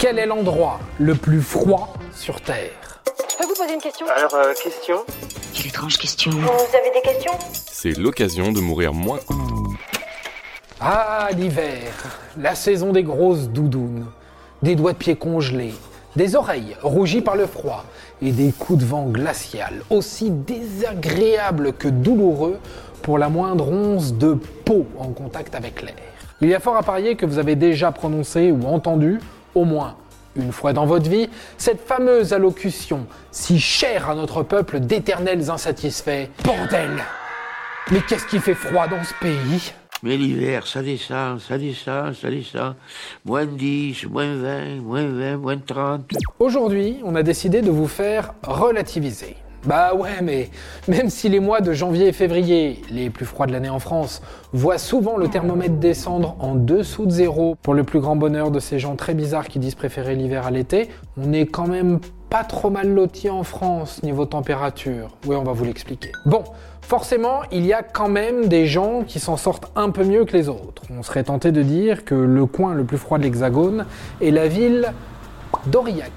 Quel est l'endroit le plus froid sur Terre Je peux vous poser une question Alors, euh, question Quelle étrange question. Vous avez des questions C'est l'occasion de mourir moins. Ah, l'hiver, la saison des grosses doudounes, des doigts de pied congelés, des oreilles rougies par le froid et des coups de vent glacial, aussi désagréables que douloureux pour la moindre once de peau en contact avec l'air. Il y a fort à parier que vous avez déjà prononcé ou entendu, au moins une fois dans votre vie, cette fameuse allocution si chère à notre peuple d'éternels insatisfaits. Bordel Mais qu'est-ce qui fait froid dans ce pays? Mais l'hiver, ça descend, ça descend, ça descend. Moins 10, moins 20, moins 20, moins 30. Aujourd'hui, on a décidé de vous faire relativiser. Bah ouais, mais même si les mois de janvier et février, les plus froids de l'année en France, voient souvent le thermomètre descendre en dessous de zéro, pour le plus grand bonheur de ces gens très bizarres qui disent préférer l'hiver à l'été, on est quand même pas trop mal lotis en France niveau température. Oui, on va vous l'expliquer. Bon, forcément, il y a quand même des gens qui s'en sortent un peu mieux que les autres. On serait tenté de dire que le coin le plus froid de l'Hexagone est la ville d'Aurillac,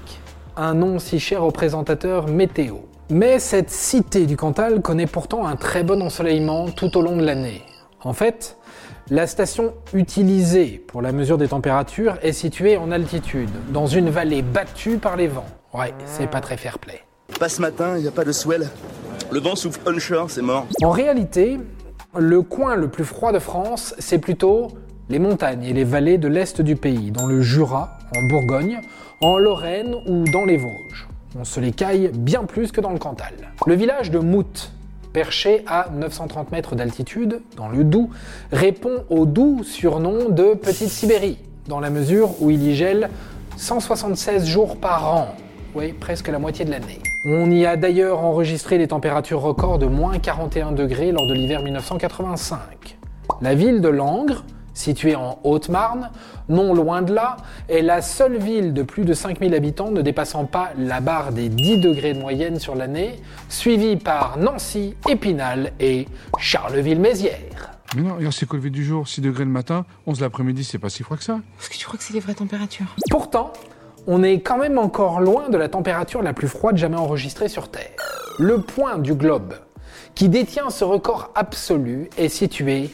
un nom si cher au présentateur météo. Mais cette cité du Cantal connaît pourtant un très bon ensoleillement tout au long de l'année. En fait, la station utilisée pour la mesure des températures est située en altitude, dans une vallée battue par les vents. Ouais, c'est pas très fair-play. Pas ce matin, il n'y a pas de swell. Le vent souffle onshore, c'est mort. En réalité, le coin le plus froid de France, c'est plutôt les montagnes et les vallées de l'est du pays, dans le Jura, en Bourgogne, en Lorraine ou dans les Vosges. On se les caille bien plus que dans le Cantal. Le village de Mout, perché à 930 mètres d'altitude, dans le Doubs, répond au doux surnom de Petite Sibérie, dans la mesure où il y gèle 176 jours par an. Oui, presque la moitié de l'année. On y a d'ailleurs enregistré les températures records de moins 41 degrés lors de l'hiver 1985. La ville de Langres, située en Haute-Marne, non loin de là, est la seule ville de plus de 5000 habitants ne dépassant pas la barre des 10 degrés de moyenne sur l'année, suivie par Nancy, Épinal et Charleville-Mézières. Mais non, regarde, c'est lever du jour, 6 degrés le matin, 11 l'après-midi, c'est pas si froid que ça. Est-ce que tu crois que c'est les vraies températures Pourtant, on est quand même encore loin de la température la plus froide jamais enregistrée sur Terre. Le point du globe qui détient ce record absolu est situé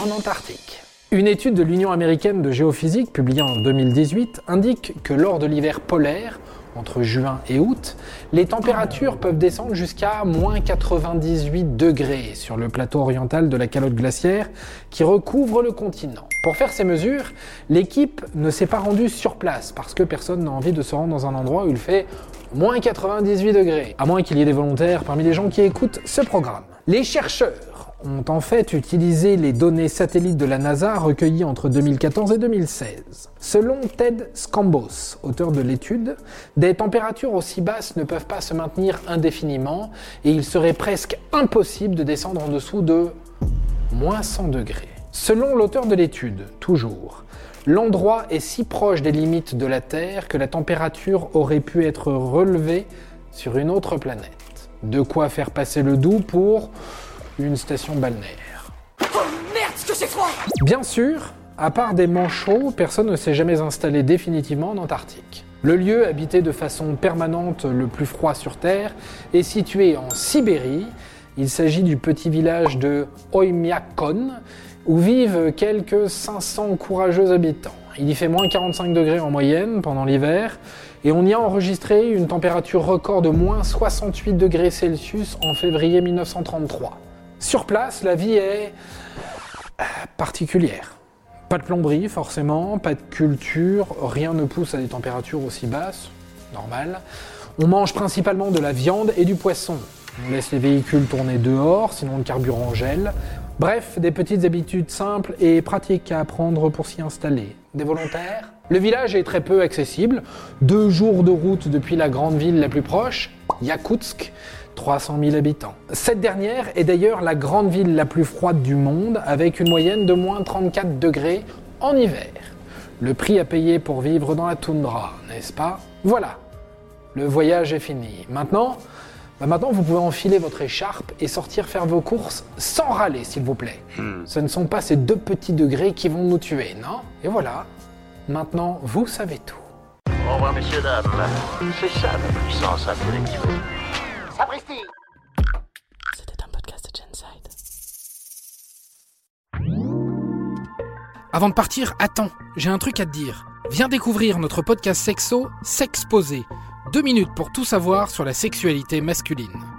en Antarctique. Une étude de l'Union américaine de géophysique publiée en 2018 indique que lors de l'hiver polaire, entre juin et août, les températures peuvent descendre jusqu'à moins 98 degrés sur le plateau oriental de la calotte glaciaire qui recouvre le continent. Pour faire ces mesures, l'équipe ne s'est pas rendue sur place parce que personne n'a envie de se rendre dans un endroit où il fait moins 98 degrés, à moins qu'il y ait des volontaires parmi les gens qui écoutent ce programme. Les chercheurs ont en fait utilisé les données satellites de la NASA recueillies entre 2014 et 2016. Selon Ted Scambos, auteur de l'étude, des températures aussi basses ne peuvent pas se maintenir indéfiniment et il serait presque impossible de descendre en dessous de moins 100 degrés. Selon l'auteur de l'étude, toujours, l'endroit est si proche des limites de la Terre que la température aurait pu être relevée sur une autre planète. De quoi faire passer le doux pour une station balnéaire. Oh merde, ce que c'est froid Bien sûr, à part des manchots, personne ne s'est jamais installé définitivement en Antarctique. Le lieu habité de façon permanente le plus froid sur Terre est situé en Sibérie. Il s'agit du petit village de Oymyakon, où vivent quelques 500 courageux habitants. Il y fait moins 45 degrés en moyenne pendant l'hiver, et on y a enregistré une température record de moins 68 degrés Celsius en février 1933. Sur place, la vie est euh, particulière. Pas de plomberie forcément, pas de culture, rien ne pousse à des températures aussi basses, normal. On mange principalement de la viande et du poisson. On laisse les véhicules tourner dehors, sinon le carburant gèle. Bref, des petites habitudes simples et pratiques à apprendre pour s'y installer. Des volontaires Le village est très peu accessible. Deux jours de route depuis la grande ville la plus proche, Yakoutsk, 300 000 habitants. Cette dernière est d'ailleurs la grande ville la plus froide du monde, avec une moyenne de moins 34 degrés en hiver. Le prix à payer pour vivre dans la toundra, n'est-ce pas? Voilà, le voyage est fini. Maintenant, bah maintenant, vous pouvez enfiler votre écharpe et sortir faire vos courses sans râler, s'il vous plaît. Ce ne sont pas ces deux petits degrés qui vont nous tuer, non? Et voilà, Maintenant, vous savez tout. Au revoir, messieurs, dames. C'est ça la puissance intellectuelle. Sapristi C'était un podcast de Genside. Avant de partir, attends, j'ai un truc à te dire. Viens découvrir notre podcast sexo, S'exposer. Deux minutes pour tout savoir sur la sexualité masculine.